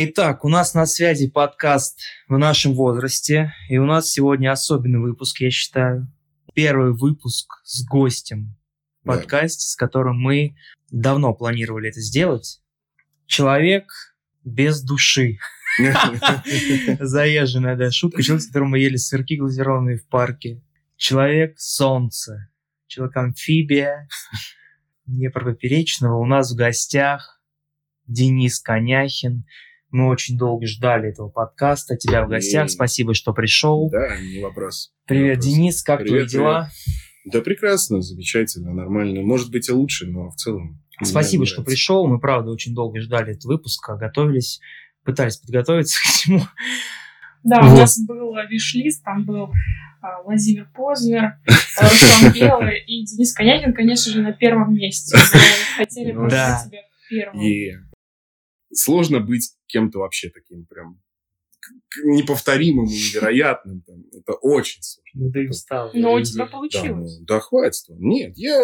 Итак, у нас на связи подкаст в нашем возрасте, и у нас сегодня особенный выпуск, я считаю. Первый выпуск с гостем в Да. подкасте, с которым мы давно планировали это сделать. Человек без души. Заезженная, да, шутка. Человек, с которым мы ели сырки глазированные в парке. Человек солнце. Человек-амфибия. Днепр Поперечного. У нас в гостях Денис Коняхин. Мы очень долго ждали этого подкаста. Тебя в гостях. Спасибо, что пришел. Да, не вопрос. Не Привет, вопрос. Денис. Как твои Привет, дела? Да прекрасно, замечательно, нормально. Может быть и лучше, но в целом... Спасибо, что пришел. Мы, правда, очень долго ждали этот выпуск, готовились, пытались подготовиться к нему. Да, Вот. у нас был виш-лист, там был а, Владимир Познер, а, Руслан Белый и Денис Конякин, конечно же, на первом месте. Мы хотели Ну да. тебя первым. И сложно быть кем-то вообще таким прям неповторимым и невероятным. там. Это очень сложно. Ну, ты устал. Но у Да, тебя Да, получилось. ну, да хватит. Нет, я...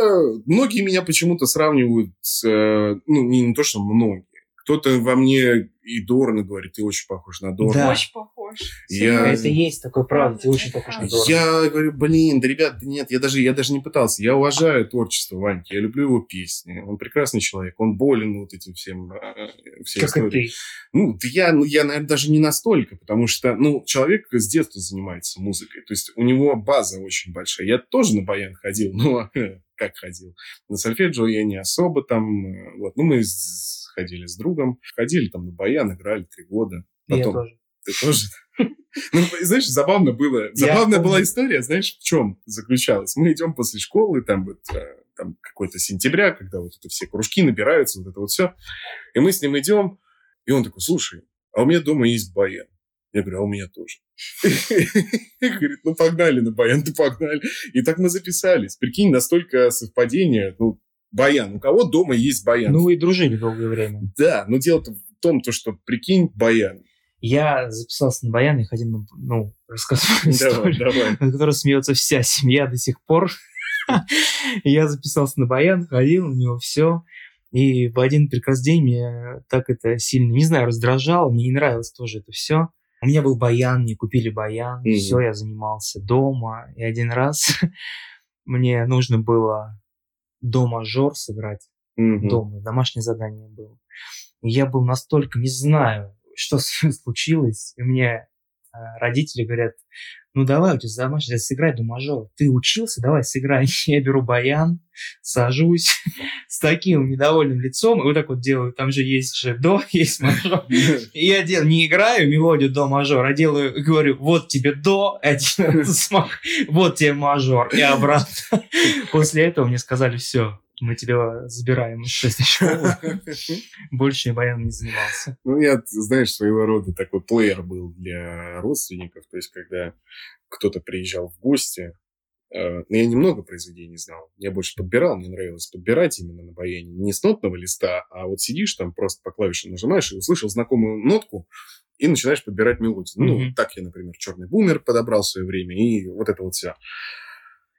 Многие меня почему-то сравнивают с... э, Ну, не, не то, что многие. Кто-то во мне и Дорна говорит, ты очень похож на Дорна. Да. Очень похож. Я- Это есть такое, правда, ты очень похож на. Дорна. Я говорю, блин, да, ребят, да нет, я даже, я даже не пытался. Я уважаю творчество Ваньки, я люблю его песни. Он прекрасный человек, он болен вот этим всем, э, всей Как и историей. ты. Ну, да я, ну, я, наверное, даже не настолько, потому что, ну, человек с детства занимается музыкой. То есть у него база очень большая. Я тоже на баян ходил, но как ходил? На сольфеджио я не особо там, э, вот. Ну, мы ходили с другом, ходили там на баян, играли три года. Я Потом, тоже. Ты тоже? Ну, знаешь, забавно было. Забавная была история, знаешь, в чем заключалась? Мы идем после школы, там вот э, там какой-то сентября, когда вот это все кружки набираются, вот это вот все. И мы с ним идем, и он такой, слушай, а у меня дома есть баян. Я говорю, а у меня тоже. Говорит, ну погнали на баян, ты погнали. И так мы записались. Прикинь, настолько совпадение. Ну, баян. У кого дома есть баян? Ну, и дружили долгое время. Да, но дело-то в том, то, что, прикинь, баян. Я записался на баян и ходил на... Ну, рассказываю Давай, историю, давай. над которой смеется вся семья до сих пор. Я записался на баян, ходил на него, все. И в один прекрасный день меня так это сильно, не знаю, раздражало, мне не нравилось тоже это все. У меня был баян, мне купили баян, Мгм. все, я занимался дома. И один раз мне нужно было до мажор сыграть Мгм. дома, домашнее задание было. И я был настолько, не знаю, что случилось, и мне э, родители говорят, ну давай, у тебя домашнее, сыграй до мажор. Ты учился, давай сыграй. Я беру баян, сажусь с таким недовольным лицом, и вот так вот делаю, там же есть же до, есть мажор. И я дел, не играю мелодию до мажор, а делаю, говорю, вот тебе до, вот тебе мажор, и обратно. После этого мне сказали, все, мы тебя забираем из этой школы. Больше я баяном не занимался. Ну, я, знаешь, своего рода такой плеер был для родственников. То есть, когда кто-то приезжал в гости, э, ну, я немного произведений знал. Я больше подбирал, мне нравилось подбирать именно на баяне. Не с нотного листа, а вот сидишь там, просто по клавишам нажимаешь и услышал знакомую нотку, и начинаешь подбирать мелодию. Ну, Мгм. так я, например, «Черный бумер» подобрал в свое время, и вот это вот все.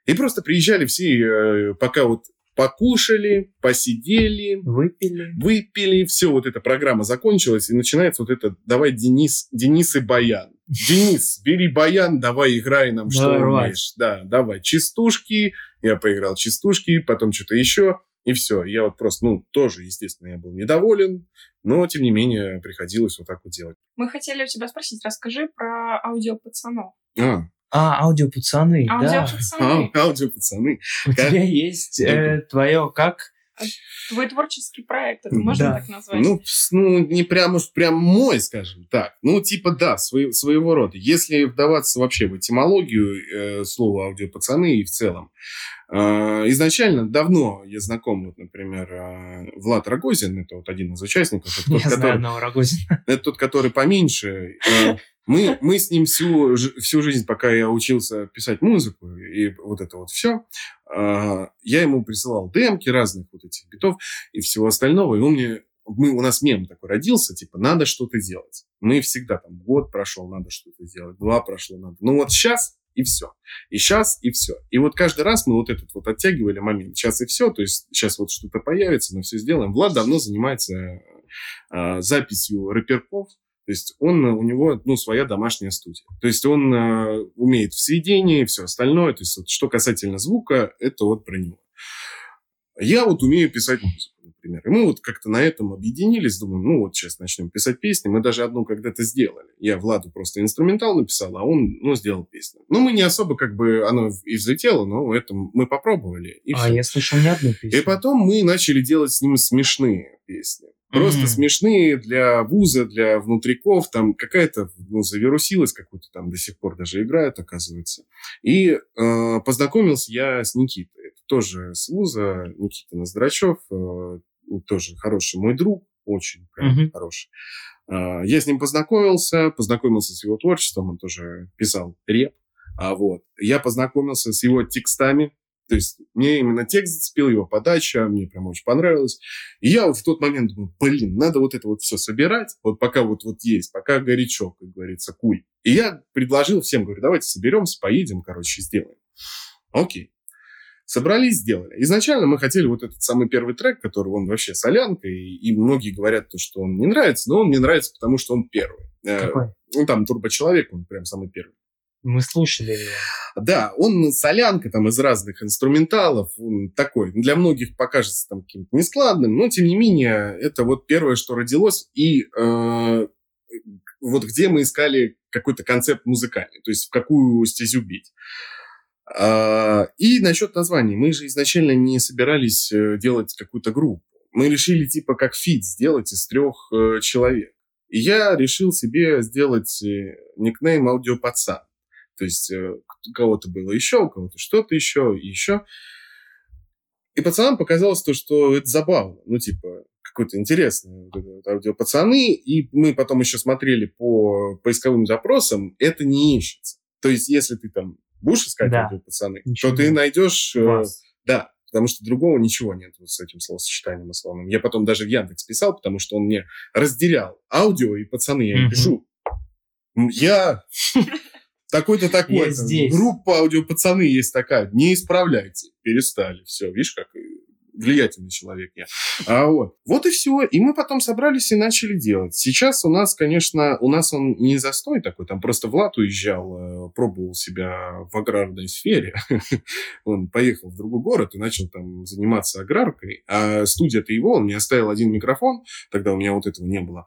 И просто приезжали все, э, пока вот покушали, посидели, Выпили. выпили, все, вот эта программа закончилась, и начинается вот это «давай, Денис, Денис и Баян». Денис, бери баян, давай играй нам, что Давай умеешь. Да, давай, частушки. Я поиграл частушки, потом что-то еще, и все. Я вот просто, ну, тоже, естественно, я был недоволен, но, тем не менее, приходилось вот так вот делать. Мы хотели у тебя спросить, расскажи про аудио пацанов. А, А, аудиопацаны, Аудио да. пацаны. а, аудио, пацаны. У тебя есть э, твое, как? Твой творческий проект, это можно Да. так назвать? Ну, ну, не прям уж прям мой, скажем так. Ну, типа, да, свой- своего рода. Если вдаваться вообще в этимологию э, слова аудиопацаны и в целом, э, изначально давно я знаком, вот, например, э, Влад Рогозин, это вот один из участников, это Я тот, знаю который, одного Рогозина. это тот, который поменьше. Мы, мы с ним всю, всю жизнь, пока я учился писать музыку и вот это вот все, я ему присылал демки разных вот этих битов и всего остального, и он мне мы, у нас мем такой родился, типа, надо что-то делать. Мы всегда там, год прошел, надо что-то делать, два прошло, надо. Ну вот сейчас и все. И сейчас и все. И вот каждый раз мы вот этот вот оттягивали момент. Сейчас и все, то есть сейчас вот что-то появится, мы все сделаем. Влад давно занимается э, записью рэперков, То есть он, у него, ну, своя домашняя студия. То есть он э, умеет в сведении, все остальное. То есть вот, что касательно звука, это вот про него. Я вот умею писать музыку например. И мы вот как-то на этом объединились, думаем, ну вот сейчас начнем писать песни. Мы даже одну когда-то сделали. Я Владу просто инструментал написал, а он, ну, сделал песню. Ну, мы не особо как бы, оно и взлетело, но это мы попробовали. И а все. я слышал не одну песню. И потом мы начали делать с ним смешные песни. Просто Мгм. смешные для вуза, для внутриков. Там какая-то, ну, завирусилась, какую-то там до сих пор даже играет, оказывается. И э, познакомился я с Никитой. Это тоже с вуза. Никита Ноздрачев. э, тоже хороший мой друг. Очень прям Мгм. хороший. Э, я с ним познакомился, познакомился с его творчеством. Он тоже писал реп. А вот. Я познакомился с его текстами. То есть мне именно текст зацепил, его подача, мне прям очень понравилось. И я вот в тот момент думаю, блин, надо вот это вот все собирать, вот пока вот, вот есть, пока горячо, как говорится, куй. И я предложил всем, говорю, давайте соберемся, поедем, короче, сделаем. Окей. Собрались, сделали. Изначально мы хотели вот этот самый первый трек, который он вообще солянка, и, и многие говорят то, что он не нравится, но он мне нравится, потому что он первый. Э, Какой? Ну, там Турбочеловек, он прям самый первый. Мы слушали его. Да, он солянка там из разных инструменталов, он такой, для многих покажется там каким-то нескладным, но тем не менее это вот первое, что родилось, и э, вот где мы искали какой-то концепт музыкальный, то есть в какую стезю бить. А, и насчет названий. Мы же изначально не собирались э, делать какую-то группу. Мы решили типа как фит сделать из трех э, человек. И я решил себе сделать э, никнейм «Аудиопацан». То есть э, у кого-то было еще, у кого-то что-то еще, и еще. И пацанам показалось то, что это забавно. Ну, типа, вот это вот аудиопацаны. И мы потом еще смотрели по поисковым запросам, это не ищется. То есть, если ты там будешь искать Да. аудиопацаны, Ничего то ты найдешь... э, Класс. да, потому что другого ничего нет вот с этим словосочетанием условным. Я потом даже в Яндекс писал, потому что он мне разделял аудио и пацаны. Я Мгм. пишу. «М, Я такой-то такой. Группа аудиопацаны есть такая. Не исправляйте. Перестали. Все, видишь, как э, влиятельный человек я. А вот. Вот и все. И мы потом собрались и начали делать. Сейчас у нас, конечно, у нас он не застой такой. Там просто Влад уезжал, э, пробовал себя в аграрной сфере. Он поехал в другой город и начал там заниматься аграркой. А студия-то его, он мне оставил один микрофон. Тогда у меня вот этого не было.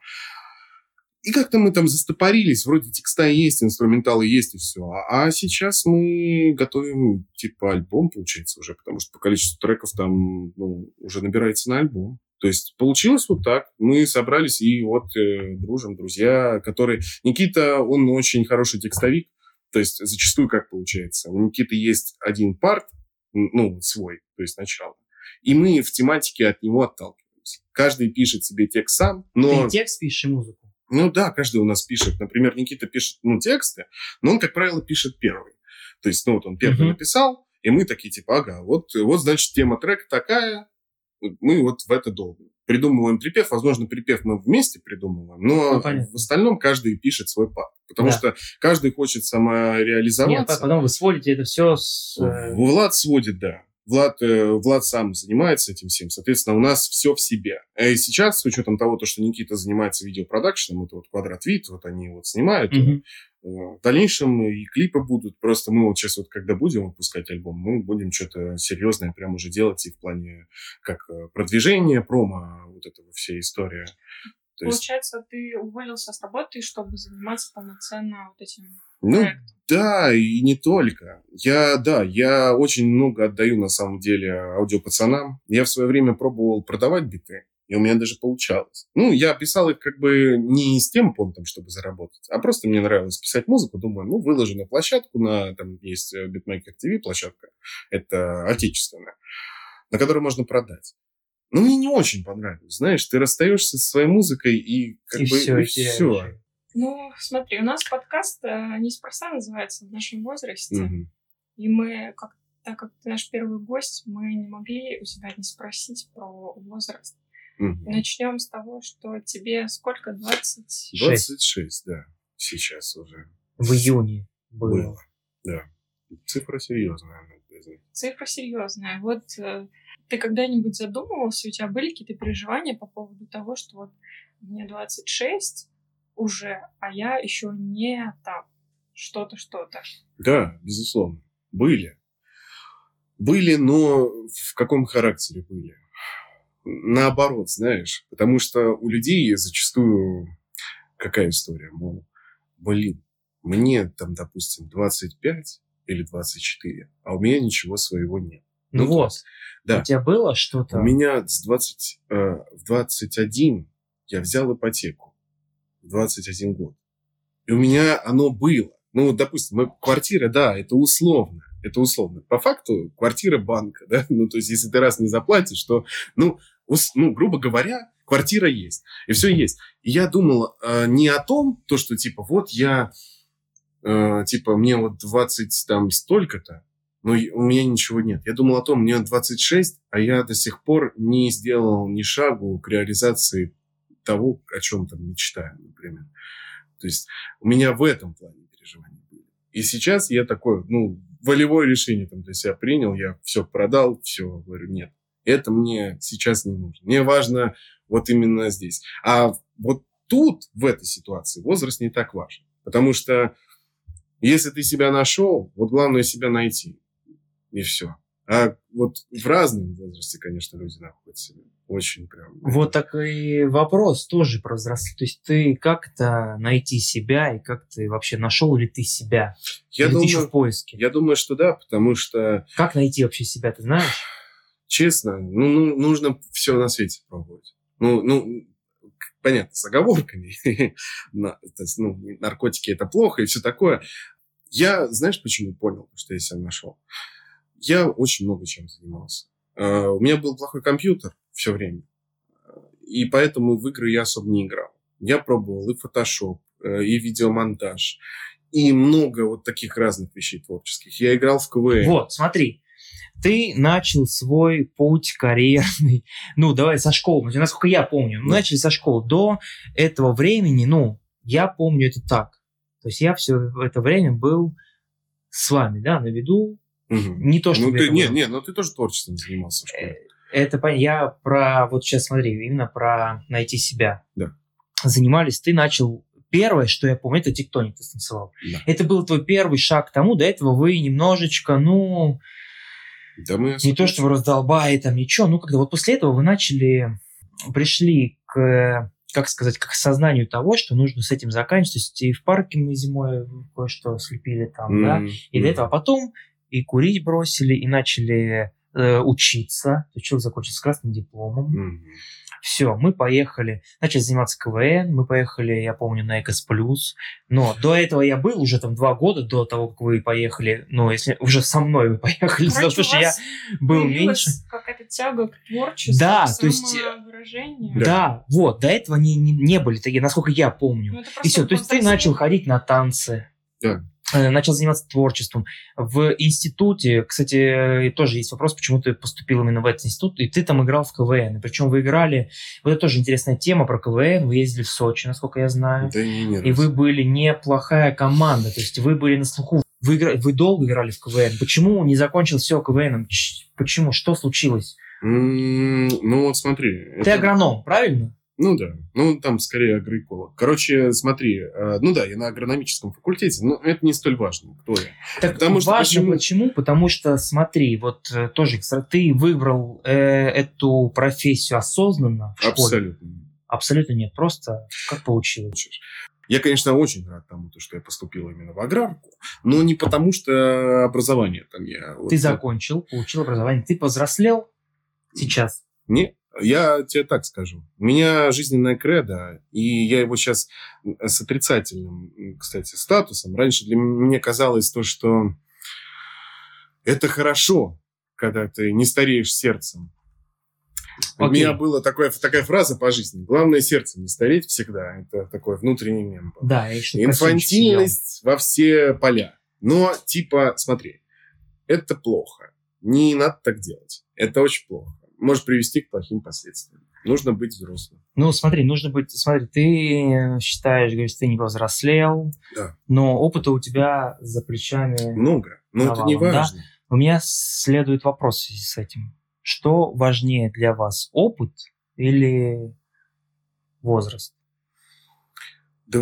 И как-то мы там застопорились, вроде текста есть, инструменталы есть и все. А, сейчас мы готовим типа альбом, получается, уже, потому что по количеству треков там ну, уже набирается на альбом. То есть получилось вот так. Мы собрались и вот э, дружим, друзья, которые... Никита, он очень хороший текстовик. То есть зачастую как получается? У Никиты есть один парт, ну, свой, то есть начало. И мы в тематике от него отталкиваемся. Каждый пишет себе текст сам, но... Ты текст пишешь и музыку. Ну да, каждый у нас пишет. Например, Никита пишет ну, тексты, но он, как правило, пишет первый. То есть, ну вот он первый Мгм. написал, и мы такие типа, ага, вот, вот значит тема трека такая, мы вот в это долбим. Придумываем припев, возможно, припев мы вместе придумываем, но Ну, понятно. в остальном каждый пишет свой пад. Потому Да. что каждый хочет Нет, самореализоваться. потом вы сводите это все с... э, Влад сводит, да. Влад, э, Влад сам занимается этим всем. Соответственно, у нас все в себе. И сейчас, с учетом того, то, что Никита занимается видеопродакшеном, это вот Квадрат Вид, вот они вот снимают. Э, В дальнейшем и клипы будут. Просто мы вот сейчас вот, когда будем выпускать альбом, мы будем что-то серьезное прям уже делать и в плане как э, продвижения, промо, вот этого всей истории. То есть, Получается, ты уволился с работы, чтобы заниматься полноценно вот этим ну. Да, и не только. Я, да, я очень много отдаю, на самом деле, аудиопацанам. Я в свое время пробовал продавать биты, и у меня даже получалось. Ну, я писал их как бы не с тем понтом, чтобы заработать, а просто мне нравилось писать музыку. Думаю, ну, выложу на площадку, на, там есть э, Beatmaker TV площадка, это отечественная, на которой можно продать. Ну, мне не очень понравилось. Знаешь, ты расстаешься со своей музыкой, и как И бы все, и всё. Ну, смотри, у нас подкаст э, неспроста называется в нашем возрасте. Мгм. И мы, как, так как ты наш первый гость, мы не могли у тебя не спросить про возраст. Мгм. Начнем с того, что тебе сколько? 20? 26, да, сейчас уже В июне было. было. Да. Цифра серьезная. надо признать. Цифра серьезная. Вот э, ты когда-нибудь задумывался, у тебя были какие-то переживания по поводу того, что вот мне 26, уже, а я еще не там что-то, что-то. Да, безусловно. Были. Были, но в каком характере были? Наоборот, знаешь. Потому что у людей зачастую какая история? Мол, блин, мне там, допустим, 25 или 24, а у меня ничего своего нет. Ну, Ну, вот. есть, да. У тебя было что-то? У меня с 20, э, в 21 я взял ипотеку. В 21 год. И у меня оно было. Ну, вот, допустим, мы- квартира, да, это условно. Это условно. По факту квартира банка, да. Ну, то есть, если ты раз не заплатишь, то, ну, ус- ну грубо говоря, квартира есть. И все есть. И я думал э, не о том, то, что, типа, вот я, э, типа, мне вот 20 там столько-то, но у меня ничего нет. Я думал о том, мне 26, а я до сих пор не сделал ни шагу к реализации того, о чем там мечтаю, например. То есть у меня в этом плане переживания были. И сейчас я такой, ну, волевое решение там для себя принял, я все продал, все, говорю, нет, это мне сейчас не нужно. Мне важно вот именно здесь. А вот тут, в этой ситуации, возраст не так важен. Потому что если ты себя нашел, вот главное себя найти. И все. А вот в разном возрасте, конечно, люди находят себя. Очень прям. Вот такой вопрос тоже про взросление. То есть ты как-то найти себя и как ты вообще нашел ли ты себя? Я Или ты еще думаю, в поиске? я думаю, что да, потому что, Как найти вообще себя, ты знаешь? честно, ну, ну, нужно все на свете пробовать. Ну, ну, понятно, с оговорками. Ну, наркотики это плохо и все такое. Я, знаешь, почему понял, что я себя нашел? Я очень много чем занимался. Э, У меня был плохой компьютер все время. И поэтому в игры я особо не играл. Я пробовал и фотошоп, э, и видеомонтаж, и много вот таких разных вещей творческих. Я играл в КВН. Вот, смотри. Ты начал свой путь карьерный, ну, давай со школы, насколько я помню, Да. начали со школы. До этого времени, ну, я помню это так. То есть я все это время был с вами, да, на виду. Мгм. Не то, Ну, чтобы ты, это не, было- не, ну ты тоже творчеством занимался в школе. Это понятно. Я про, вот сейчас смотри, именно про найти себя. Да. Занимались, ты начал, первое, что я помню, это тектоник ты станцевал. Да. Это был твой первый шаг к тому, до этого вы немножечко, ну, Да мы не то, что вы раздолбали там ничего, ну, когда вот после этого вы начали, пришли к, как сказать, к осознанию того, что нужно с этим заканчивать. То есть и в парке мы зимой кое-что слепили там, да, и до этого, а потом и курить бросили, и начали э, учиться. Человек закончил с красным дипломом. Все, мы поехали, начали заниматься КВН, мы поехали, я помню, на Экос Плюс. Но до этого я был уже там два года до того, как вы поехали. Ну, если уже со мной вы поехали, Короче, потому что я был меньше. какая-то тяга к творчеству, Да, к то есть, э, самовыражению. Да. вот, до этого не, не, не были такие, насколько я помню. Ну, И все, то есть ты начал ходить на танцы. Да. Э, Начал заниматься творчеством. В институте, кстати, э, тоже есть вопрос, почему ты поступил именно в этот институт, и ты там играл в КВН. И причем вы играли, вот это тоже интересная тема про КВН, вы ездили в Сочи, насколько я знаю, Да не, не и раз. вы были неплохая команда, то есть вы были на слуху. Вы, игра... вы долго играли в КВН. Почему не закончил все КВНом? Почему? Что случилось? М, Ну вот смотри. Ты это- агроном, правильно? Ну да. Ну там скорее агроэколог. Короче, смотри. э, Ну да, я на агрономическом факультете, но это не столь важно, кто я. Так Потому что важно почему? почему? Потому что, смотри, вот э, тоже ты выбрал э, эту профессию осознанно в школе? Абсолютно. Абсолютно нет, просто как получилось. Я, конечно, очень рад тому, то, что я поступил именно в аграрку, но не потому, что образование там я... вот- Ты закончил, получил образование, ты повзрослел сейчас. Не, я тебе так скажу. У меня жизненная кредо, и я его сейчас с отрицательным, кстати, статусом. Раньше для меня казалось то, что это хорошо, когда ты не стареешь сердцем. У Окей. меня была такая, такая фраза по жизни. Главное сердцем не стареть всегда. Это такой внутренний мем. был. Да, я что Инфантильность во все поля. Но, типа, смотри, это плохо. Не надо так делать. Это очень плохо. Может привести к плохим последствиям. Нужно быть взрослым. Ну, смотри, нужно быть... Смотри, ты считаешь, говоришь, ты не повзрослел, Да. но опыта у тебя за плечами... Много. Но это не Навалом, да? важно. У меня следует вопрос в связи с этим. Что важнее для вас, опыт или возраст? Да,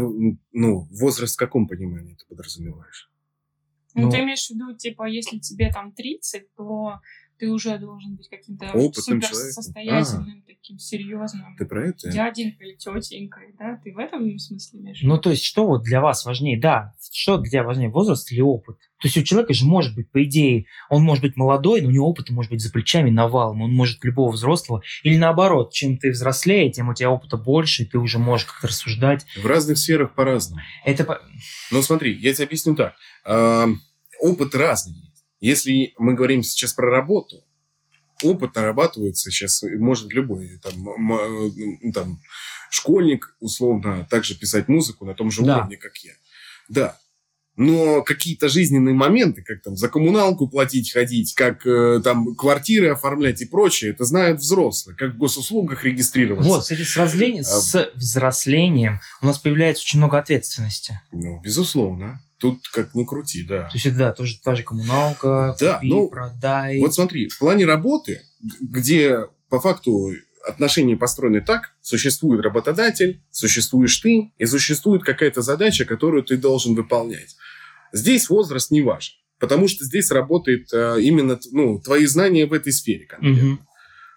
ну, возраст в каком понимании ты подразумеваешь? Ну, Ну, ты имеешь в виду, типа, если тебе там 30, то ты уже должен быть каким-то Опытным супер человеком. состоятельным, таким серьезным Ты про это? дяденькой или тетенькой, да? Ты в этом смысле имеешь? Ну, то есть, что вот для вас важнее? Да, что для тебя важнее, возраст или опыт? То есть, у человека же может быть, по идее, он может быть молодой, но у него опыта может быть за плечами навалом. Он может любого взрослого. Или наоборот, чем ты взрослее, тем у тебя опыта больше, и ты уже можешь как-то рассуждать. В разных сферах по-разному. Это по- Ну, смотри, я тебе объясню так. А, опыт разный. Если мы говорим сейчас про работу, опыт нарабатывается сейчас, может любой там, м- там, школьник, условно, также писать музыку на том же Да. уровне, как я. Да. Но какие-то жизненные моменты, как там за коммуналку платить, ходить, как э, там квартиры оформлять и прочее, это знают взрослые, как в госуслугах регистрироваться. Вот, кстати, с, разле- с взрослением у нас появляется очень много ответственности. Ну, безусловно. Тут как ни крути, да. То есть, это, да, тоже та же коммуналка, Да, купи, ну, продай. Вот смотри, в плане работы, где по факту отношения построены так, существует работодатель, существуешь ты, и существует какая-то задача, которую ты должен выполнять. Здесь возраст не важен, потому что здесь работает э, именно ну, твои знания в этой сфере конкретно. Мгм.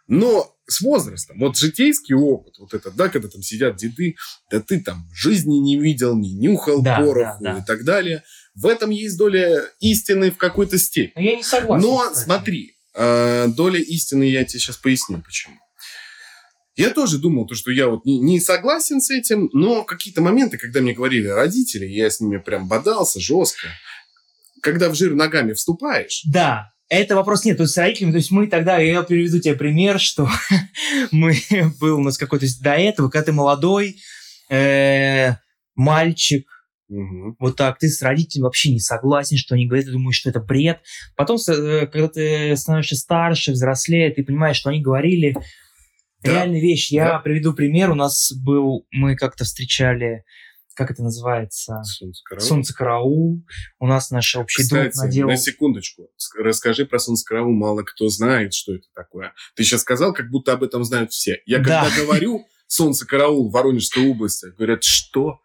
Но с возрастом, вот житейский опыт, вот этот, да, когда там сидят деды, да ты там жизни не видел, не нюхал Да, пороху да, да. и так далее. В этом есть доля истины в какой-то степени. Но я не согласен. Но кстати. смотри, э, доля истины я тебе сейчас поясню, почему. Я тоже думал, то, что я вот не, не согласен с этим, но какие-то моменты, когда мне говорили родители, я с ними прям бодался жестко. Когда в жир ногами вступаешь, Да, это вопрос нет. То есть с родителями, то есть мы тогда, я приведу тебе пример, что мы был у нас какой-то до этого, когда ты молодой, э, мальчик, мгм, вот так, ты с родителями вообще не согласен, что они говорят, ты думаешь, что это бред. Потом, э, когда ты становишься старше, взрослее, ты понимаешь, что они говорили Да. реальные вещи. Я Да. приведу пример. У нас был, мы как-то встречали, как это называется? солнце караул. Солнце караул. У нас наш общий друг Кстати, наделал. на секундочку, ск- расскажи про солнце караул, мало кто знает, что это такое. Ты сейчас сказал, как будто об этом знают все. Я Да. когда говорю солнце караул в Воронежской области, говорят, что?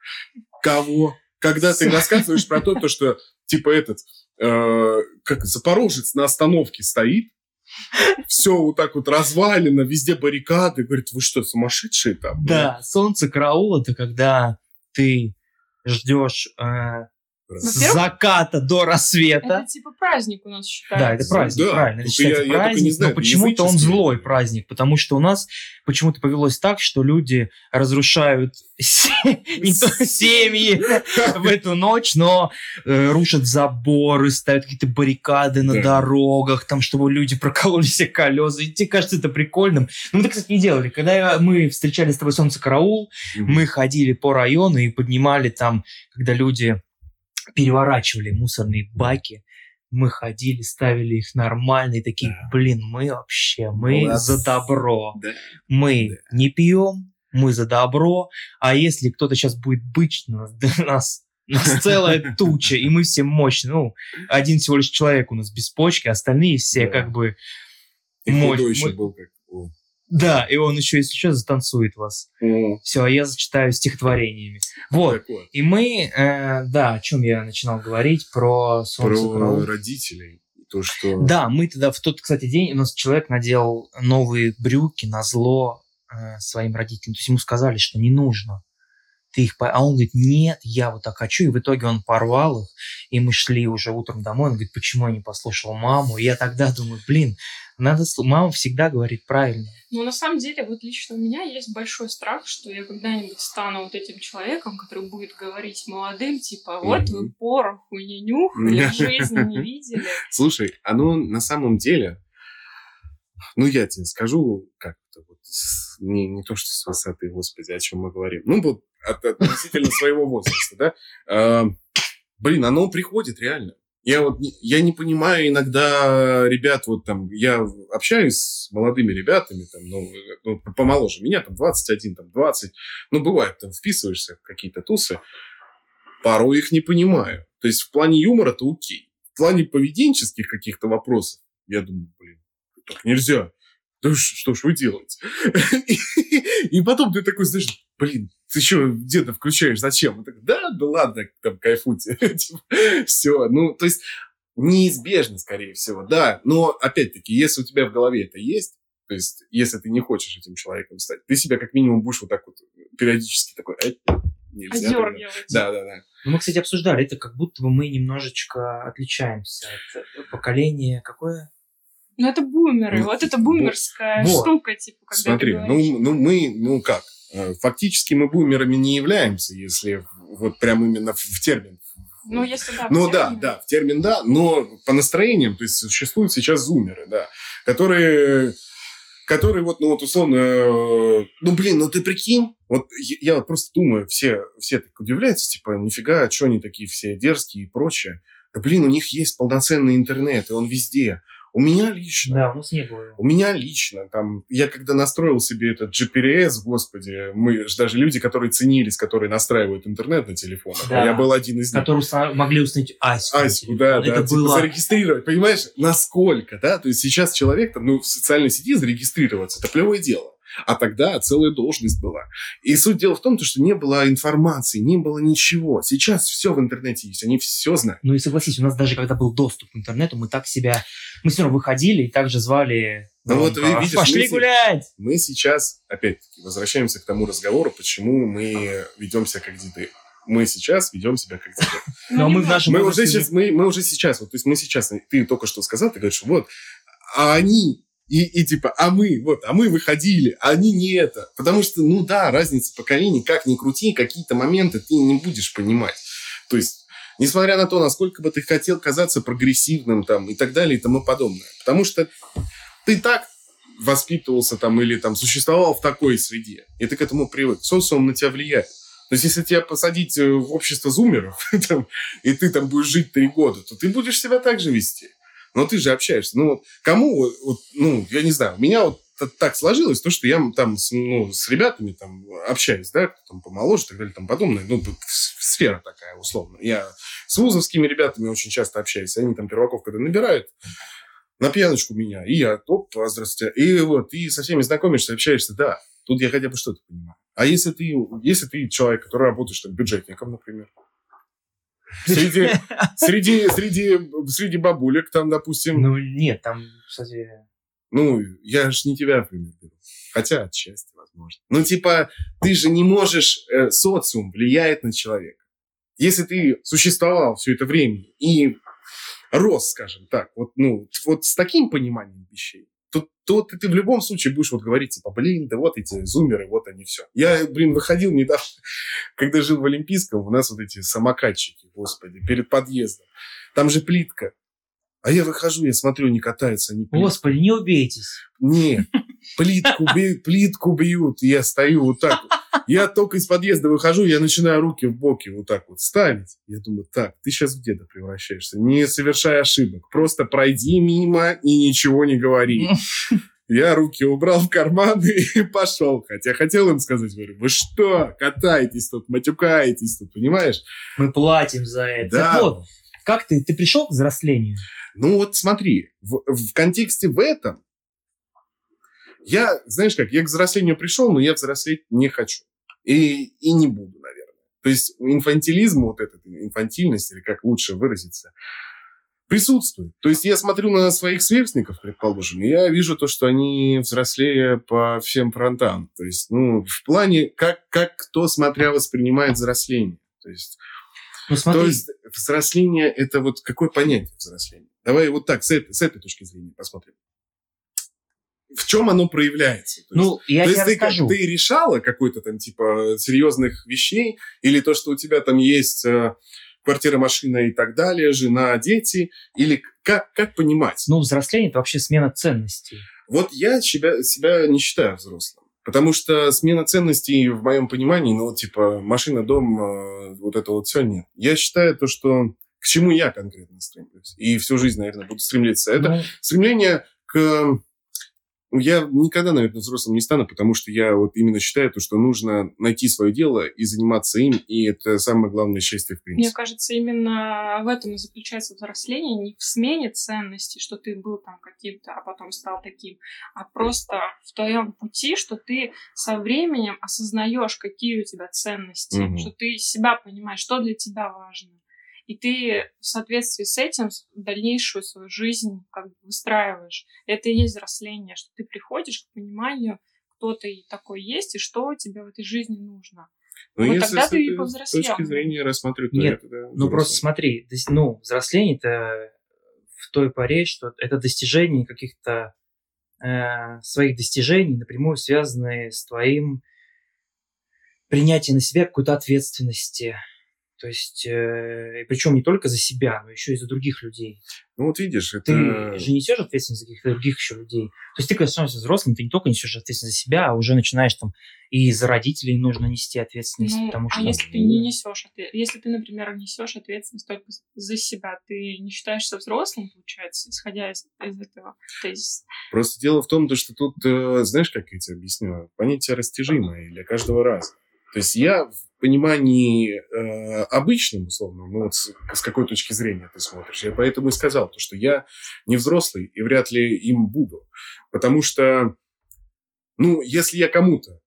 Кого? Когда ты рассказываешь про то, то, что типа этот, э, как запорожец на остановке стоит, все вот так вот развалено, везде баррикады, говорит, вы что, сумасшедшие там? Да, солнце караул это когда ты ждешь э, с Во-первых, заката до рассвета. Это типа праздник у нас считается. Да, это праздник, Да, правильно. Это считается я- я праздник, не знаю, но почему-то он злой праздник, потому что у нас почему-то повелось так, что люди разрушают семьи в эту ночь, но э, рушат заборы, ставят какие-то баррикады на дорогах, там, чтобы люди прокололи себе колеса. И тебе кажется это прикольным. Ну, мы так, кстати, не делали. Когда я- мы встречали с тобой солнце караул, мы ходили по району и поднимали там, когда люди переворачивали мусорные баки, мы ходили, ставили их нормально и такие, Да. блин, мы вообще, мы Молодцы. за добро. Да. Мы Да. не пьем, мы за добро, а если кто-то сейчас будет бычить на нас, нас, нас целая туча, и мы все мощные. Ну, один всего лишь человек у нас без почки, остальные все Да. как бы... И мощь- мы- был как... о. Да, и он еще, если что, затанцует вас. Все, а я зачитаю стихотворениями. Вот. И мы, э, да, о чем я начинал говорить, про солнце Про родителей. То, что... Да, мы тогда в тот, кстати, день у нас человек надел новые брюки на зло э, своим родителям. То есть ему сказали, что не нужно. Ты их по- А он говорит, нет, я вот так хочу. И в итоге он порвал их. И мы шли уже утром домой. Он говорит, почему я не послушал маму? И я тогда думаю, блин, надо... Мама всегда говорит правильно. Но на самом деле, вот лично у меня есть большой страх, что я когда-нибудь стану вот этим человеком, который будет говорить молодым, типа, вот вы Мгм. пороху не нюхали, жизни не видели. Слушай, оно на самом деле... Ну, я тебе скажу, как это вот... Не, не то, что с высоты, господи, о чем мы говорим. Ну, вот от- относительно своего возраста, да? А, Блин, оно приходит реально. Я вот не, я не понимаю иногда ребят, вот там, я общаюсь с молодыми ребятами, там, ну, э, ну, помоложе меня, там, 21, там, 20, ну, бывает, там, вписываешься в какие-то тусы, порой их не понимаю. То есть в плане юмора-то окей. В плане поведенческих каких-то вопросов я думаю, блин, так нельзя. Да что ж вы делаете? И потом ты такой, знаешь, блин, ты что, где-то включаешь, зачем? Он такой, да, да ладно, там, кайфуйте. Все, ну, то есть неизбежно, скорее всего, да. Но, опять-таки, если у тебя в голове это есть, то есть, если ты не хочешь этим человеком стать, ты себя как минимум будешь вот так вот периодически такой, э, нельзя. Одергивать. Да, да, да. Ну, мы, кстати, обсуждали, это как будто бы мы немножечко отличаемся от поколения какое? Ну, это бумеры. Ну, вот это бумерская вот. штука, типа, когда Смотри, ну, ну мы, ну как, э, фактически мы бумерами не являемся, если вот прям именно в, термин. Ну, если да. Ну да, да, в термин да, но по настроениям, то есть существуют сейчас зумеры, да, которые, которые вот, ну вот условно, э, ну блин, ну ты прикинь, вот я, я вот просто думаю, все, все так удивляются, типа, нифига, что они такие все дерзкие и прочее. Да блин, у них есть полноценный интернет, и он везде. У меня лично Да, у нас не было. у меня лично, там, я когда настроил себе этот GPS, господи, мы же даже люди, которые ценились, которые настраивают интернет на телефонах, Да. я был один из них. Которые могли установить Аську. Аську, да, да, Это типа было... зарегистрировать, понимаешь, насколько, да, то есть сейчас человек, там, ну, в социальной сети зарегистрироваться, это плевое дело. А тогда целая должность была. И суть дела в том, то, что не было информации, не было ничего. Сейчас все в интернете есть, они все знают. Ну и согласись, у нас даже когда был доступ к интернету, мы так себя... Мы все равно выходили и также звали... Ну вот, громко, видишь, Пошли мы- гулять! Мы сейчас, опять-таки, возвращаемся к тому разговору, почему мы ведем себя как деды. Мы сейчас ведем себя как деды. Ну, Но мы в нашем Мы уже сейчас, мы, мы уже сейчас, вот, то есть мы сейчас, ты только что сказал, ты говоришь, вот, а они, и, и типа, а мы, вот, а мы выходили, а они не это. Потому что, ну да, разница поколений, как ни крути, какие-то моменты ты не будешь понимать. То есть, несмотря на то, насколько бы ты хотел казаться прогрессивным там и так далее и тому подобное. Потому что ты так воспитывался там или там существовал в такой среде, и ты к этому привык. Социум на тебя влияет. То есть, если тебя посадить э, в общество зумеров, и ты там будешь жить три года, то ты будешь себя так же вести. Но ты же общаешься. Ну, вот кому, вот, ну, я не знаю, у меня вот так сложилось, то, что я там с, ну, с ребятами там общаюсь, да, кто там помоложе так далее, там подобное. Ну, сфера такая, условно. Я с вузовскими ребятами очень часто общаюсь. Они там перваков, когда набирают, на пьяночку меня, и я, оп, здравствуйте. И вот, и со всеми знакомишься, общаешься, да. Тут я хотя бы что-то понимаю. А если ты, если ты человек, который работаешь там, бюджетником, например, среди, среди, среди, среди бабулек там, допустим, Ну нет, там, кстати... ну, я же не тебя, например, беру. Хотя отчасти, возможно. Ну, типа, ты же не можешь... э, социум влияет на человека. Если ты существовал все это время и рос, скажем так, вот, ну, вот с таким пониманием вещей, то, то ты, ты в любом случае будешь вот говорить, типа, блин, да вот эти зумеры, вот они все. Я, блин, выходил недавно, когда жил в Олимпийском, у нас вот эти самокатчики, господи, перед подъездом. Там же плитка. А я выхожу, я смотрю, они катаются, плитку Господи, не убейтесь. нет, плитку, бьют, плитку бьют, я стою вот так вот. Я только из подъезда выхожу, я начинаю руки в боки вот так вот ставить. Я думаю, так, ты сейчас в деда превращаешься, не совершай ошибок. Просто пройди мимо и ничего не говори. Я руки убрал в карманы и пошел. Хотя хотел им сказать, говорю, вы что, катаетесь тут, матюкаетесь тут, понимаешь? Мы платим за это. Да. Так вот, как ты? Ты пришел к взрослению? Ну вот смотри, в, в контексте в этом, я, знаешь как, я к взрослению пришел, но я взрослеть не хочу. И, и не буду, наверное. То есть инфантилизм, вот этот, инфантильность, или как лучше выразиться, присутствует. То есть я смотрю на своих сверстников, предположим, и я вижу то, что они взрослее по всем фронтам. То есть, ну, в плане, как, как кто, смотря, воспринимает взросление. То есть Ну смотри, то есть взросление – это вот какое понятие взросления? Давай вот так, с этой, с этой точки зрения посмотрим. В чем оно проявляется? То есть, ну, я то тебе есть ты, как- расскажу. ты решала какой-то там типа серьезных вещей, или то, что у тебя там есть э, квартира, машина и так далее, жена, дети, или как, как понимать? Ну, взросление – это вообще смена ценностей. Вот я себя, себя не считаю взрослым. Потому что смена ценностей в моем понимании, ну, вот, типа, машина, дом, э, вот это вот все нет. Я считаю то, что к чему я конкретно стремлюсь. И всю жизнь, наверное, буду стремиться. Это Ну, стремление к Ну, я никогда, наверное, взрослым не стану, потому что я вот именно считаю, то, что нужно найти свое дело и заниматься им, и это самое главное счастье в принципе. Мне кажется, именно в этом и заключается взросление, не в смене ценностей, что ты был там каким-то, а потом стал таким, а просто в твоем пути, что ты со временем осознаешь, какие у тебя ценности, Мгм. что ты себя понимаешь, что для тебя важно. И ты в соответствии с этим дальнейшую свою жизнь как бы выстраиваешь. Это и есть взросление, что ты приходишь к пониманию, кто ты такой есть и что тебе в этой жизни нужно. Но Вот если тогда с ты повзрослел. точки зрения рассматривать, то Нет, это, да, Ну, просто смотри, ну, взросление это в той поре, что это достижение каких-то э, своих достижений, напрямую связанные с твоим принятием на себя какой-то ответственности. То есть, э, причем не только за себя, но еще и за других людей. Ну, вот видишь, это... Ты же несешь ответственность за каких-то других еще людей. То есть ты, когда становишься взрослым, ты не только несешь ответственность за себя, а уже начинаешь там и за родителей нужно нести ответственность, Ну, потому а что... если ты не несешь ответ- если ты, например, несешь ответственность только за себя, ты не считаешься взрослым, получается, исходя из, из этого тезиса. Просто дело в том, то, что тут, э, знаешь, как я тебе объясню, понятие растяжимое для каждого раза. То есть я в понимании э, обычном, условно, ну вот с, с какой точки зрения ты смотришь, я поэтому и сказал, то, что я не взрослый и вряд ли им буду. Потому что, ну, если я кому-то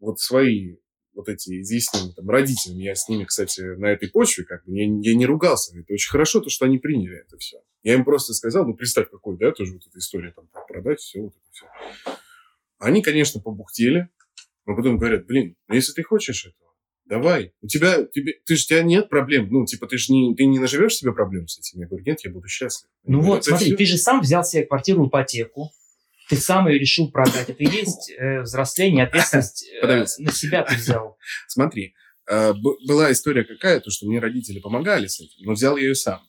вот свои вот эти изъяснения там, родителям, я с ними, кстати, на этой почве, как бы, я, я не ругался, это очень хорошо, то, что они приняли это все. Я им просто сказал, ну, представь, какой, да, тоже вот эта история, там, продать, все, вот это все. Они, конечно, побухтели, но потом говорят, блин, ну, если ты хочешь этого, давай. У тебя, тебе, ты же, у тебя нет проблем, ну, типа, ты же не, ты не наживешь себе проблем с этим? Я говорю, нет, я буду счастлив. Ну вот, «Это смотри, всё». ты же сам взял себе квартиру в ипотеку, ты сам ее решил продать. Это и есть э, взросление, ответственность э, на себя ты взял. Смотри, э, была история какая, то, что мне родители помогали с этим, но взял я ее сам.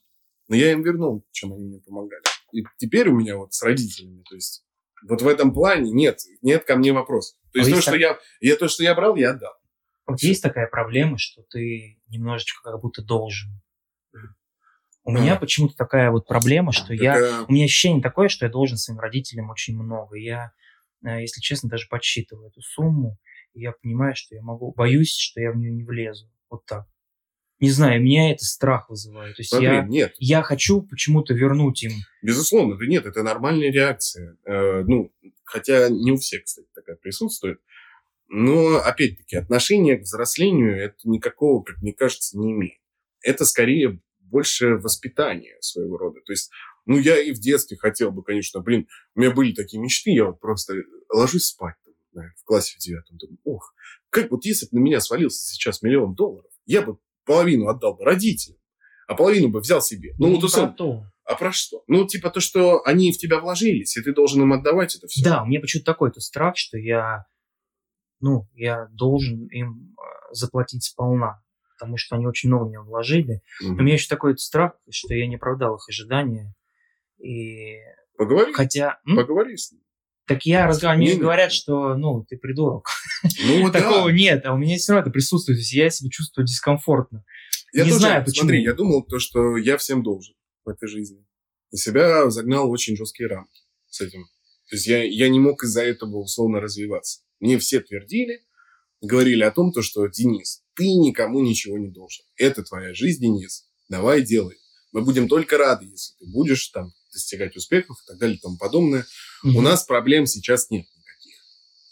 Но я им вернул, чем они мне помогали. И теперь у меня вот с родителями, то есть вот в этом плане нет, нет ко мне вопросов. То есть А то, есть что так- я, я, то, что я брал, я отдал. Вот есть такая проблема, что ты немножечко как будто должен. У Да. меня почему-то такая вот проблема, что я... Это- У меня ощущение такое, что я должен своим родителям очень много. Я, э, если честно, даже подсчитываю эту сумму, и я понимаю, что я могу... Боюсь, что я в нее не влезу. Вот так. Не знаю, меня это страх вызывает. То есть Смотри, я, нет, я хочу почему-то вернуть им безусловно, да нет, это нормальная реакция. Э, ну, хотя не у всех, кстати, такая присутствует. Но, опять-таки, отношение к взрослению это никакого, как мне кажется, не имеет. Это скорее больше воспитание своего рода. То есть, ну, я и в детстве хотел бы, конечно, блин, у меня были такие мечты, я вот просто ложусь спать там, знаю, в классе в девятом, думаю, ох, как вот если бы на меня свалился сейчас миллион долларов, я бы половину отдал бы родителям, а половину бы взял себе. Ну, вот не условно. А про что? Ну, типа то, что они в тебя вложились, и ты должен им отдавать это все. Да, у меня почему-то такой-то страх, что я, ну, я должен им э, заплатить сполна, потому что они очень много в меня вложили. У меня еще такой страх, что я не оправдал их ожидания. И Поговори, хотя, м, поговори с ним. так я разговариваю, мне же говорят, что, ну, ты придурок. Ну, вот Такого да. нет, а у меня все равно это присутствует, то есть я себя чувствую дискомфортно. Я не тоже, знаю, почему. Смотри, я думал то, что я всем должен в этой жизни. И себя загнал в очень жесткие рамки с этим. То есть я, я не мог из-за этого условно развиваться. Мне все твердили, говорили о том, то, что Денис, ты никому ничего не должен. Это твоя жизнь, Денис. Давай делай. Мы будем только рады, если ты будешь там достигать успехов и так далее и тому подобное. У нас проблем сейчас нет никаких.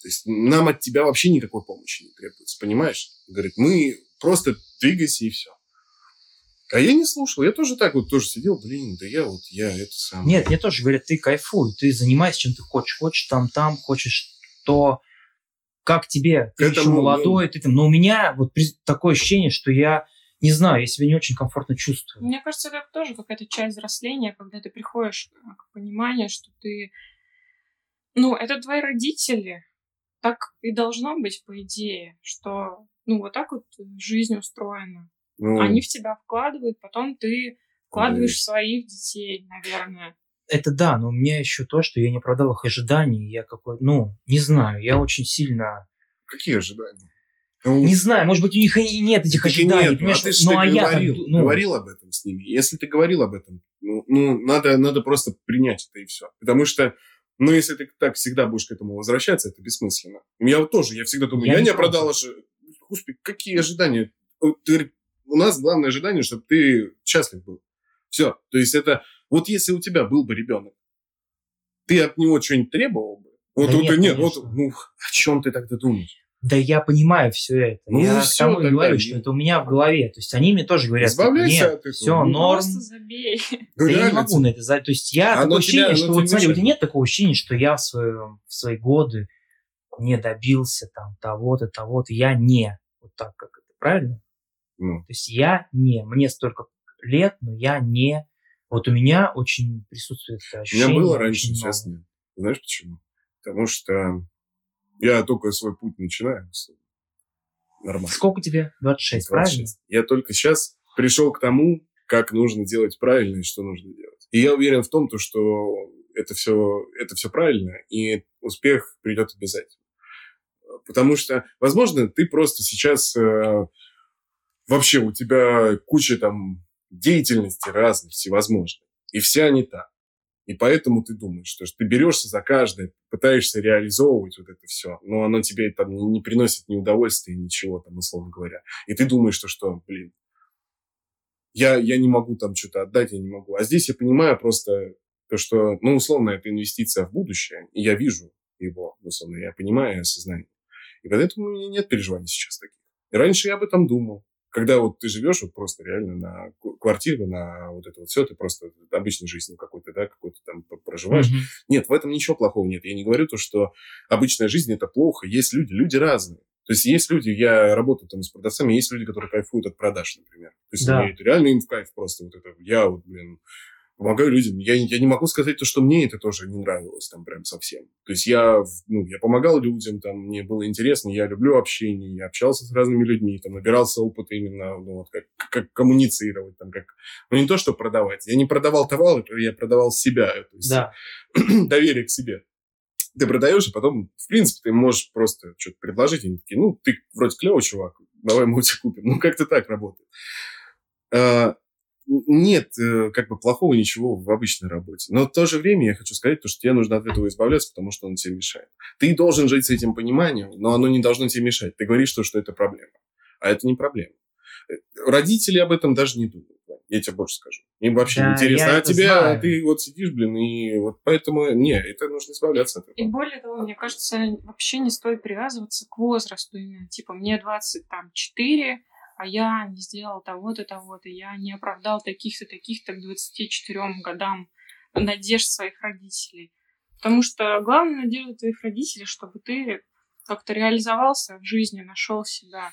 То есть нам от тебя вообще никакой помощи не требуется, понимаешь? Говорит, мы просто двигайся и все. А я не слушал, я тоже так вот тоже сидел, блин, да я вот, я это сам. Нет, мне тоже говорят, ты кайфуй, ты занимайся чем ты хочешь. Хочешь там, там, хочешь то, как тебе, ты еще молодой, ты там. Но у меня вот такое ощущение, что я, не знаю, я себя не очень комфортно чувствую. Мне кажется, это тоже какая-то часть взросления, когда ты приходишь э, к пониманию, что ты... Ну, это твои родители. Так и должно быть, по идее, что, ну, вот так вот жизнь устроена. Ну, Они в тебя вкладывают, потом ты вкладываешь в своих детей, наверное. Это да, но у меня еще то, что я не оправдал их ожиданий. Я какой, ну, не знаю, я очень сильно... Какие ожидания? Ну, Не знаю, может быть, у них и нет этих ожиданий, нет, понимаешь? а ты же ну, а я так говорил, ду- ну, говорил об этом с ними. Если ты говорил об этом, ну, ну, надо, надо просто принять это и все. Потому что Но если ты так всегда будешь к этому возвращаться, это бессмысленно. Я вот тоже, я всегда думаю, Я я, не оправдал аж... Господи, какие ожидания? Ты- у нас главное ожидание, чтобы ты счастлив был. Все. То есть это... Вот если у тебя был бы ребенок, ты от него что-нибудь требовал бы? Вот, Да вот нет, нет, вот, ну, о чем ты тогда думаешь? Да я понимаю все это. Ну я всё тому говорю, что это у меня в голове. То есть они мне тоже говорят, типа, Избавляйся нет, от этого. все, Ну, норм. Просто забей. Да я не могу на это за... То есть я Оно такое тебя- ощущение, что вот смотри, тебя нет такого ощущения, что я в, своем, в свои годы не добился там того-то, того-то. Я не. Вот так как это, правильно? Ну, То есть я не. Мне столько лет, но я не. Вот у меня очень присутствует это У ощущение. меня было раньше, очень сейчас много. нет. Знаешь почему? Потому что я только свой путь начинаю. Нормально. Сколько тебе? 26, правильно? 26. Я только сейчас пришел к тому, как нужно делать правильно и что нужно делать. И я уверен в том, то, что это все, это все правильно, и успех придет обязательно. Потому что, возможно, ты просто сейчас э, вообще у тебя куча там деятельности разных, всевозможных, и все они так. И поэтому ты думаешь, что ты берешься за каждое, пытаешься реализовывать вот это все, но оно тебе там не, не приносит ни удовольствия, ничего там, условно говоря. И ты думаешь, что что, блин, я, я не могу там что-то отдать, я не могу. А здесь я понимаю просто то, что, ну, условно, это инвестиция в будущее, и я вижу его, условно, я понимаю и осознаю. И поэтому у меня нет переживаний сейчас таких. И раньше я об этом думал. Когда вот ты живешь вот просто реально на квартиру, на вот это вот все, ты просто обычной жизнью какой-то, да, какой-то там проживаешь. Мгм. Нет, в этом ничего плохого нет. Я не говорю то, что обычная жизнь это плохо. Есть люди, люди разные. То есть есть люди, я работаю там с продавцами, есть люди, которые кайфуют от продаж, например. То есть Да. мне это реально им в кайф просто вот это. Я вот, блин, помогаю людям. Я, я не могу сказать то, что мне это тоже не нравилось там прям совсем. То есть я, ну, я помогал людям, там, мне было интересно, я люблю общение, я общался с разными людьми, там, набирался опыта именно, ну, вот, как, как коммуницировать, там, как, ну, не то, что продавать. Я не продавал товар, я продавал себя. То есть Да. доверие к себе. Ты продаешь, и потом, в принципе, ты можешь просто что-то предложить, и они такие, ну, ты вроде клевый чувак, давай мы у тебя купим. Ну, как-то так работает. А, Нет, э, как бы плохого ничего в обычной работе. Но в то же время я хочу сказать, то, что тебе нужно от этого избавляться, потому что он тебе мешает. Ты должен жить с этим пониманием, но оно не должно тебе мешать. Ты говоришь, то, что это проблема. А это не проблема. Э, Родители об этом даже не думают. Я тебе больше скажу. Им вообще Да, не интересно. А это тебе, знаю. ты вот сидишь, блин, и вот поэтому... Не, это нужно избавляться от И этого. более того, мне кажется, вообще не стоит привязываться к возрасту именно. Типа, мне 24, а я не сделал того-то, того-то, я не оправдал таких-то, таких-то к 24 годам надежд своих родителей. Потому что главная надежда твоих родителей, чтобы ты как-то реализовался в жизни, нашел себя.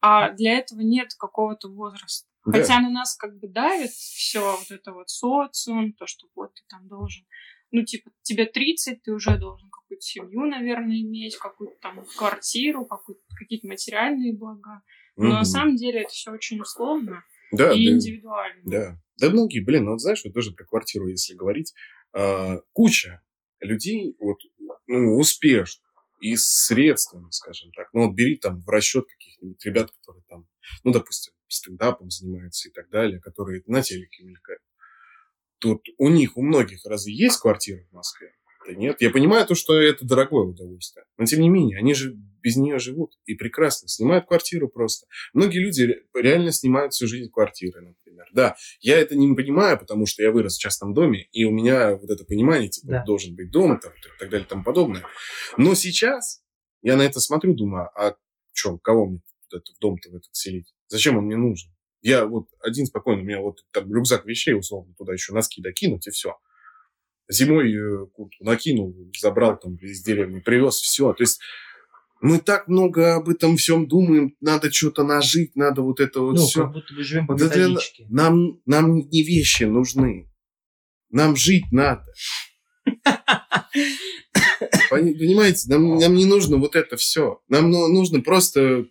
А для этого нет какого-то возраста. Да. Хотя на нас как бы давит все вот это вот социум, то, что вот ты там должен, ну, типа, тебе 30, ты уже должен какую-то семью, наверное, иметь, какую-то там квартиру, какую-то, какие-то материальные блага. Но на самом деле это все очень условно да, и да, индивидуально. да. Да многие, блин, ну вот знаешь, вот тоже про квартиру, если говорить, а, куча людей вот, ну, успешных и с средствами, скажем так. Ну вот бери там в расчет каких-нибудь ребят, которые там, ну, допустим, стендапом занимаются и так далее, которые на телеке мелькают. Тут у них, у многих разве есть квартира в Москве? Да нет. Я понимаю то, что это дорогое удовольствие. Но тем не менее, они же без нее живут и прекрасно. Снимают квартиру просто. Многие люди ре- реально снимают всю жизнь квартиры, например. Да, я это не понимаю, потому что я вырос в частном доме, и у меня вот это понимание, типа, Да. должен быть дом, там, и так далее, и тому подобное. Но сейчас я на это смотрю, думаю, а что, кого мне в дом-то в этот селить? Зачем он мне нужен? Я вот один спокойно, у меня вот там рюкзак вещей, условно, туда еще носки докинуть, и все. Зимой э, куртку накинул, забрал там из деревни, привез, все. То есть мы так много об этом всем думаем, надо что-то нажить, надо вот это вот Ну, все. как будто бы живем по Да для-. Нам, нам не вещи нужны. Нам жить надо. Пони- Понимаете, нам, нам не нужно вот это все. Нам ну, нужно просто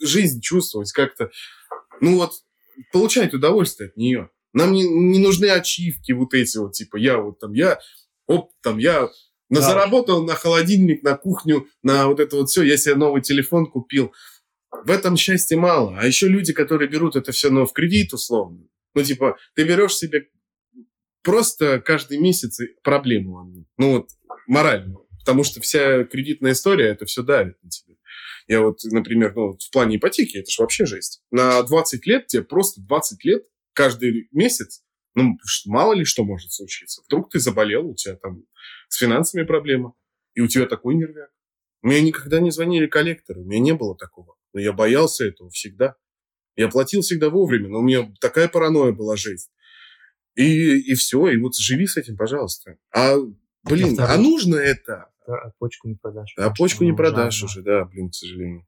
жизнь чувствовать как-то. Ну вот, получать удовольствие от нее. Нам не, не нужны ачивки вот эти вот, типа, я вот там, я, оп, там, я на, Да. заработал на холодильник, на кухню, на вот это вот все, я себе новый телефон купил. В этом счастья мало. А еще люди, которые берут это все, ну, в кредит условно. Ну, типа, ты берешь себе просто каждый месяц проблему. Ну, вот моральную. Потому что вся кредитная история, это все давит на тебя. Я вот, например, ну, в плане ипотеки, это же вообще жесть. На 20 лет тебе просто 20 лет каждый месяц, ну, мало ли что может случиться. Вдруг ты заболел, у тебя там с финансами проблема, и у тебя такой нервяк. Мне никогда не звонили коллекторы, у меня не было такого. Но я боялся этого всегда. Я платил всегда вовремя, но у меня такая паранойя была жесть. И, и все, и вот живи с этим, пожалуйста. А, блин, а, а нужно это? А почку не продашь. А почку не продашь уже, да, блин, к сожалению.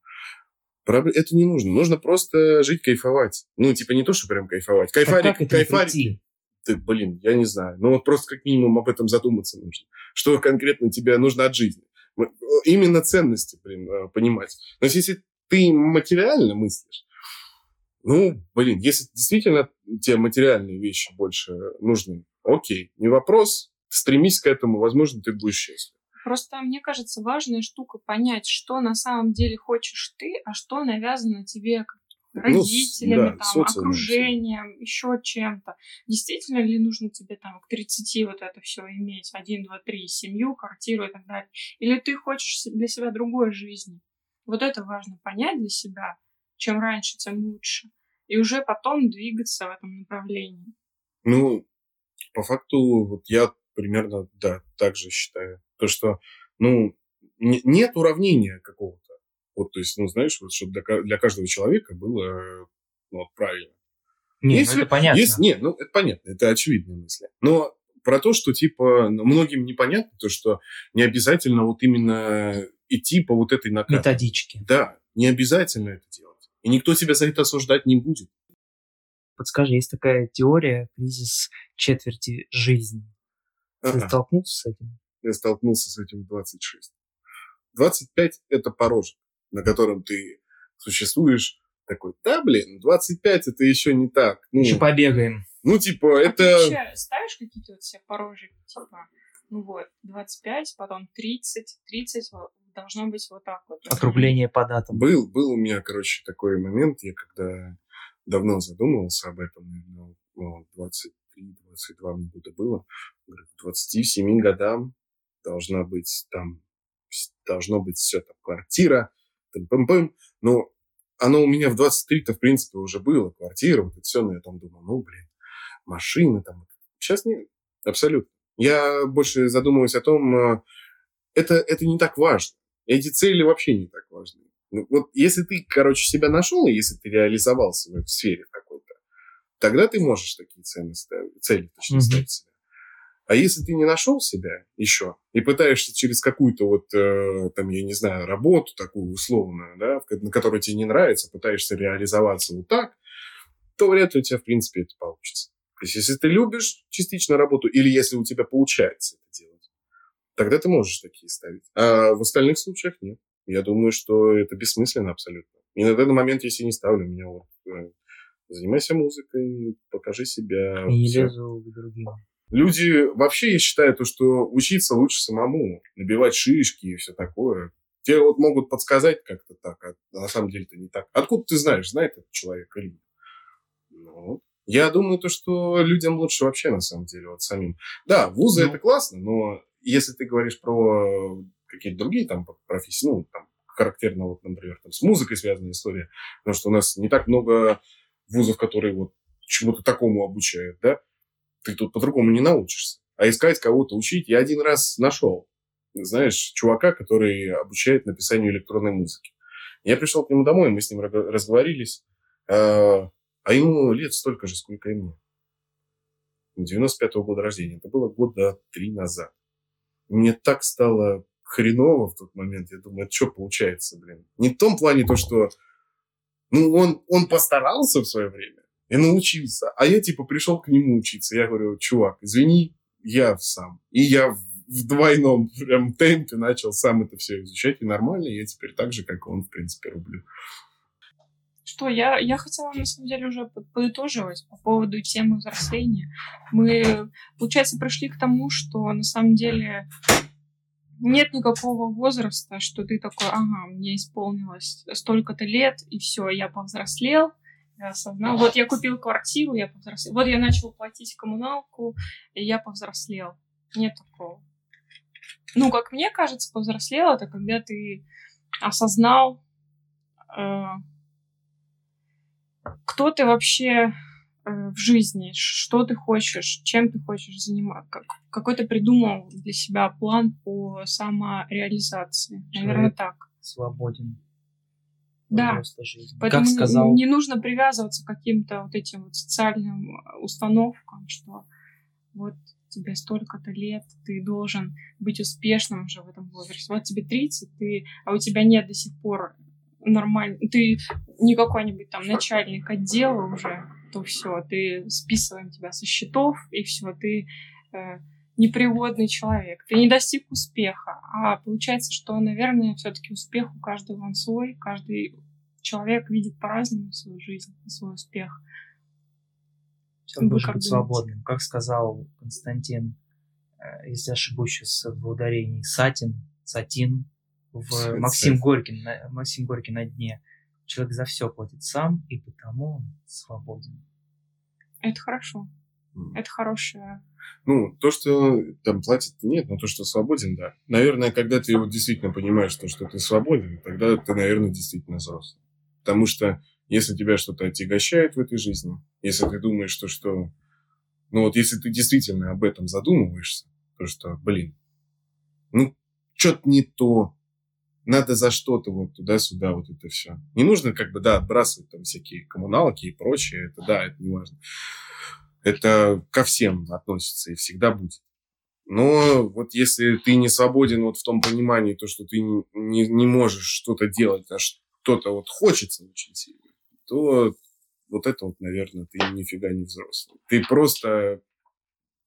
Это не нужно. Нужно просто жить, кайфовать. Ну, типа не то, что прям кайфовать. Кайфарик, как кайфарик. Ты, блин, я не знаю. Ну, вот просто как минимум об этом задуматься нужно. Что конкретно тебе нужно от жизни. Именно ценности, блин, э, понимать. Но если ты материально мыслишь, ну, блин, если действительно тебе материальные вещи больше нужны, окей, не вопрос, стремись к этому, возможно, ты будешь счастлив. Просто, мне кажется, важная штука понять, что на самом деле хочешь ты, а что навязано тебе родителями, ну, да, там, окружением, еще чем-то. Действительно ли нужно тебе там к 30 вот это все иметь? Один, два, три, семью, квартиру и так далее. Или ты хочешь для себя другой жизни? Вот это важно понять для себя. Чем раньше, тем лучше. И уже потом двигаться в этом направлении. Ну, по факту, вот я примерно, да, так же считаю. То, что, ну, нет уравнения какого-то. Вот, то есть, ну, знаешь, вот, чтобы для, каждого человека было ну, правильно. Не, есть, ну, это понятно. Есть, нет, ну, это понятно, это очевидная мысль. Но про то, что, типа, ну, многим непонятно, то, что не обязательно вот именно идти по вот этой накатке. Методичке. Да, не обязательно это делать. И никто тебя за это осуждать не будет. Подскажи, есть такая теория кризис четверти жизни. Ты ага. столкнулся с этим? Я столкнулся с этим в 26. 25 – это порожек, на котором ты существуешь такой, да, блин, 25 это еще не так. Ну, еще побегаем. Ну, типа, а это... Ты вообще ставишь какие-то вот себе порожек, типа, ну вот, 25, потом 30, 30, должно быть вот так вот. Округление по датам. Был, был у меня, короче, такой момент, я когда давно задумывался об этом, ну, 23-22 мне года было, к 27 годам должна быть там, должно быть все там, квартира, там, пым -пым. но оно у меня в 23-то, в принципе, уже было, квартира, вот это все, но я там думал, ну, блин, машины там. Сейчас нет, абсолютно. Я больше задумываюсь о том, э, это, это не так важно. Эти цели вообще не так важны. Ну, вот если ты, короче, себя нашел, и если ты реализовался в сфере какой-то, тогда ты можешь такие цели ставить, цели, точнее, mm-hmm. ставить себе. А если ты не нашел себя еще и пытаешься через какую-то вот, э, там, я не знаю, работу такую условную, да, на которую тебе не нравится, пытаешься реализоваться вот так, то вряд ли у тебя, в принципе, это получится. То есть, если ты любишь частично работу, или если у тебя получается это делать, тогда ты можешь такие ставить. А в остальных случаях нет. Я думаю, что это бессмысленно абсолютно. И на данный момент я себе не ставлю. Меня вот э, занимайся музыкой, покажи себя. И не лезу к другим. Люди вообще, я считаю, то, что учиться лучше самому, набивать шишки и все такое. Тебе вот могут подсказать как-то так, а на самом деле это не так. Откуда ты знаешь, знает этот человек или нет? Ну, я думаю, то, что людям лучше вообще на самом деле, вот самим. Да, вузы ну. это классно, но если ты говоришь про какие-то другие там профессии, ну, там, характерно, вот, например, там, с музыкой связанная история, потому что у нас не так много вузов, которые вот чему-то такому обучают, да, ты тут по-другому не научишься. А искать кого-то учить я один раз нашел. Знаешь, чувака, который обучает написанию электронной музыки. Я пришел к нему домой, мы с ним разговорились, а, а ему лет столько же, сколько и мне. 95-го года рождения. Это было года три назад. Мне так стало хреново в тот момент. Я думаю, это что получается, блин? Не в том плане то, что ну, он, он постарался в свое время и научился. А я, типа, пришел к нему учиться. Я говорю, чувак, извини, я сам. И я в двойном прям темпе начал сам это все изучать. И нормально, я теперь так же, как он, в принципе, рублю. Что, я, я хотела, на самом деле, уже подытоживать по поводу темы взросления. Мы, получается, пришли к тому, что, на самом деле, нет никакого возраста, что ты такой, ага, мне исполнилось столько-то лет, и все, я повзрослел, я осознал. Вот я купил квартиру, я повзрослел. Вот я начал платить коммуналку, и я повзрослел. Нет такого. ну, как мне кажется, повзрослел, это когда ты осознал, э, кто ты вообще э, в жизни, что ты хочешь, чем ты хочешь заниматься, как, какой ты придумал для себя план по самореализации. Наверное, Человек так. Свободен. Да. взрослой жизни. Поэтому Как не- сказал, не нужно привязываться к каким-то вот этим вот социальным э, установкам, что вот тебе столько-то лет, ты должен быть успешным уже в этом возрасте. Вот тебе 30, ты, а у тебя нет до сих пор нормально, ты не какой-нибудь там начальник отдела уже, то все, ты списываем тебя со счетов, и все, ты э, неприводный человек, ты не достиг успеха. А получается, что, наверное, все-таки успех у каждого он свой, каждый человек видит по-разному свою жизнь и свой успех. Человек Вы должен быть думаете? свободным. Как сказал Константин, э, если ошибусь сейчас в ударении, Сатин, Сатин, в Сатин. Максим Горький, на, Максим Горький на дне. Человек за все платит сам, и потому он свободен. Это хорошо. М. Это хорошее. Ну, то, что там платят, нет, но то, что свободен, да. Наверное, когда ты вот действительно понимаешь, то, что ты свободен, тогда ты, наверное, действительно взрослый. Потому что если тебя что-то отягощает в этой жизни, если ты думаешь, что, что... Ну вот если ты действительно об этом задумываешься, то что, блин, ну, что-то не то, надо за что-то вот туда-сюда вот это все. Не нужно как бы, да, отбрасывать там всякие коммуналки и прочее, это да, это не важно. Это ко всем относится и всегда будет. Но вот если ты не свободен вот в том понимании, то, что ты не, не, не можешь что-то делать, а что-то вот хочется очень сильно, то вот это вот, наверное, ты нифига не взрослый. Ты просто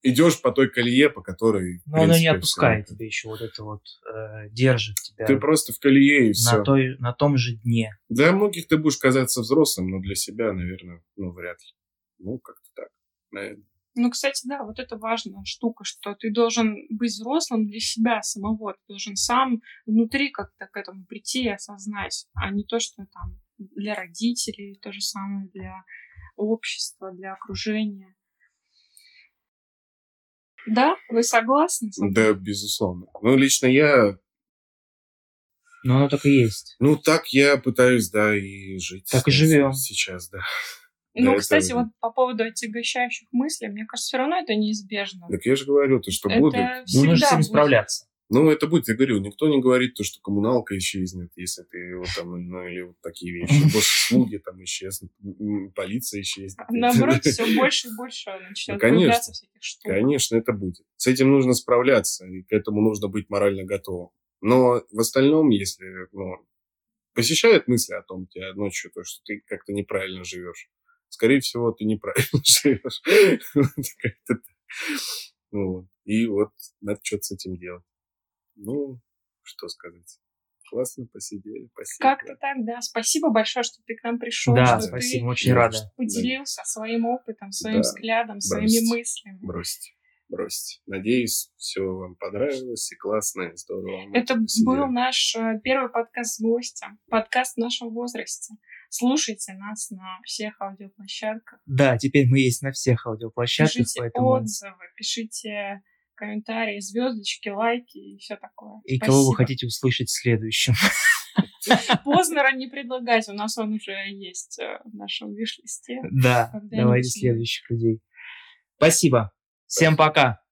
идешь по той колее, по которой... в Но оно не отпускает тебя еще вот это вот, э, держит тебя Ты просто в колее и все. на, той, на том же дне. Для многих ты будешь казаться взрослым, но для себя, наверное, ну, вряд ли. Ну, как-то так, наверное. Ну, кстати, да, вот это важная штука, что ты должен быть взрослым для себя самого. Ты должен сам внутри как-то к этому прийти и осознать, а не то, что там для родителей, то же самое для общества, для окружения. Да, вы согласны? Да, безусловно. Ну, лично я, Но оно так и есть. ну, так я пытаюсь, да, и жить. Так и живем. Сейчас, да. Ну, Да, кстати, это- вот по поводу отягощающих мыслей, мне кажется, все равно это неизбежно. Так я же говорю, то, что это будет. Ну, нужно с всегда этим будет. справляться. Ну, это будет, я говорю, никто не говорит то, что коммуналка исчезнет, если ты вот там, ну, или вот такие вещи. Госуслуги там исчезнут, полиция исчезнет. А Наоборот, все больше и больше начнет Ну, конечно. появляться всяких штук. Конечно, это будет. С этим нужно справляться, и к этому нужно быть морально готовым. Но в остальном, если ну, посещают мысли о том тебя ночью, то, что ты как-то неправильно живешь, скорее всего, ты неправильно живешь. Ну. И вот надо что-то с этим делать. Ну, что сказать. Классно посидели, спасибо. Как-то так, да. Спасибо большое, что ты к нам пришел. Да, что спасибо, ты очень рада. поделился своим опытом, своим Да. взглядом, своими Бросьте. мыслями. Бросьте, бросьте. Надеюсь, все вам понравилось и классно, и здорово. мы Это посидели. был наш э, первый подкаст с гостем, подкаст в нашем возрасте. Слушайте нас на всех аудиоплощадках. Да, теперь мы есть на всех аудиоплощадках, Пишите поэтому... отзывы, пишите комментарии, звездочки, лайки и все такое. И кого вы Спасибо. хотите услышать следующим. Познера не предлагать, у нас он уже есть э, в нашем виш-листе. Да, давайте следующих людей. Спасибо. Всем пока.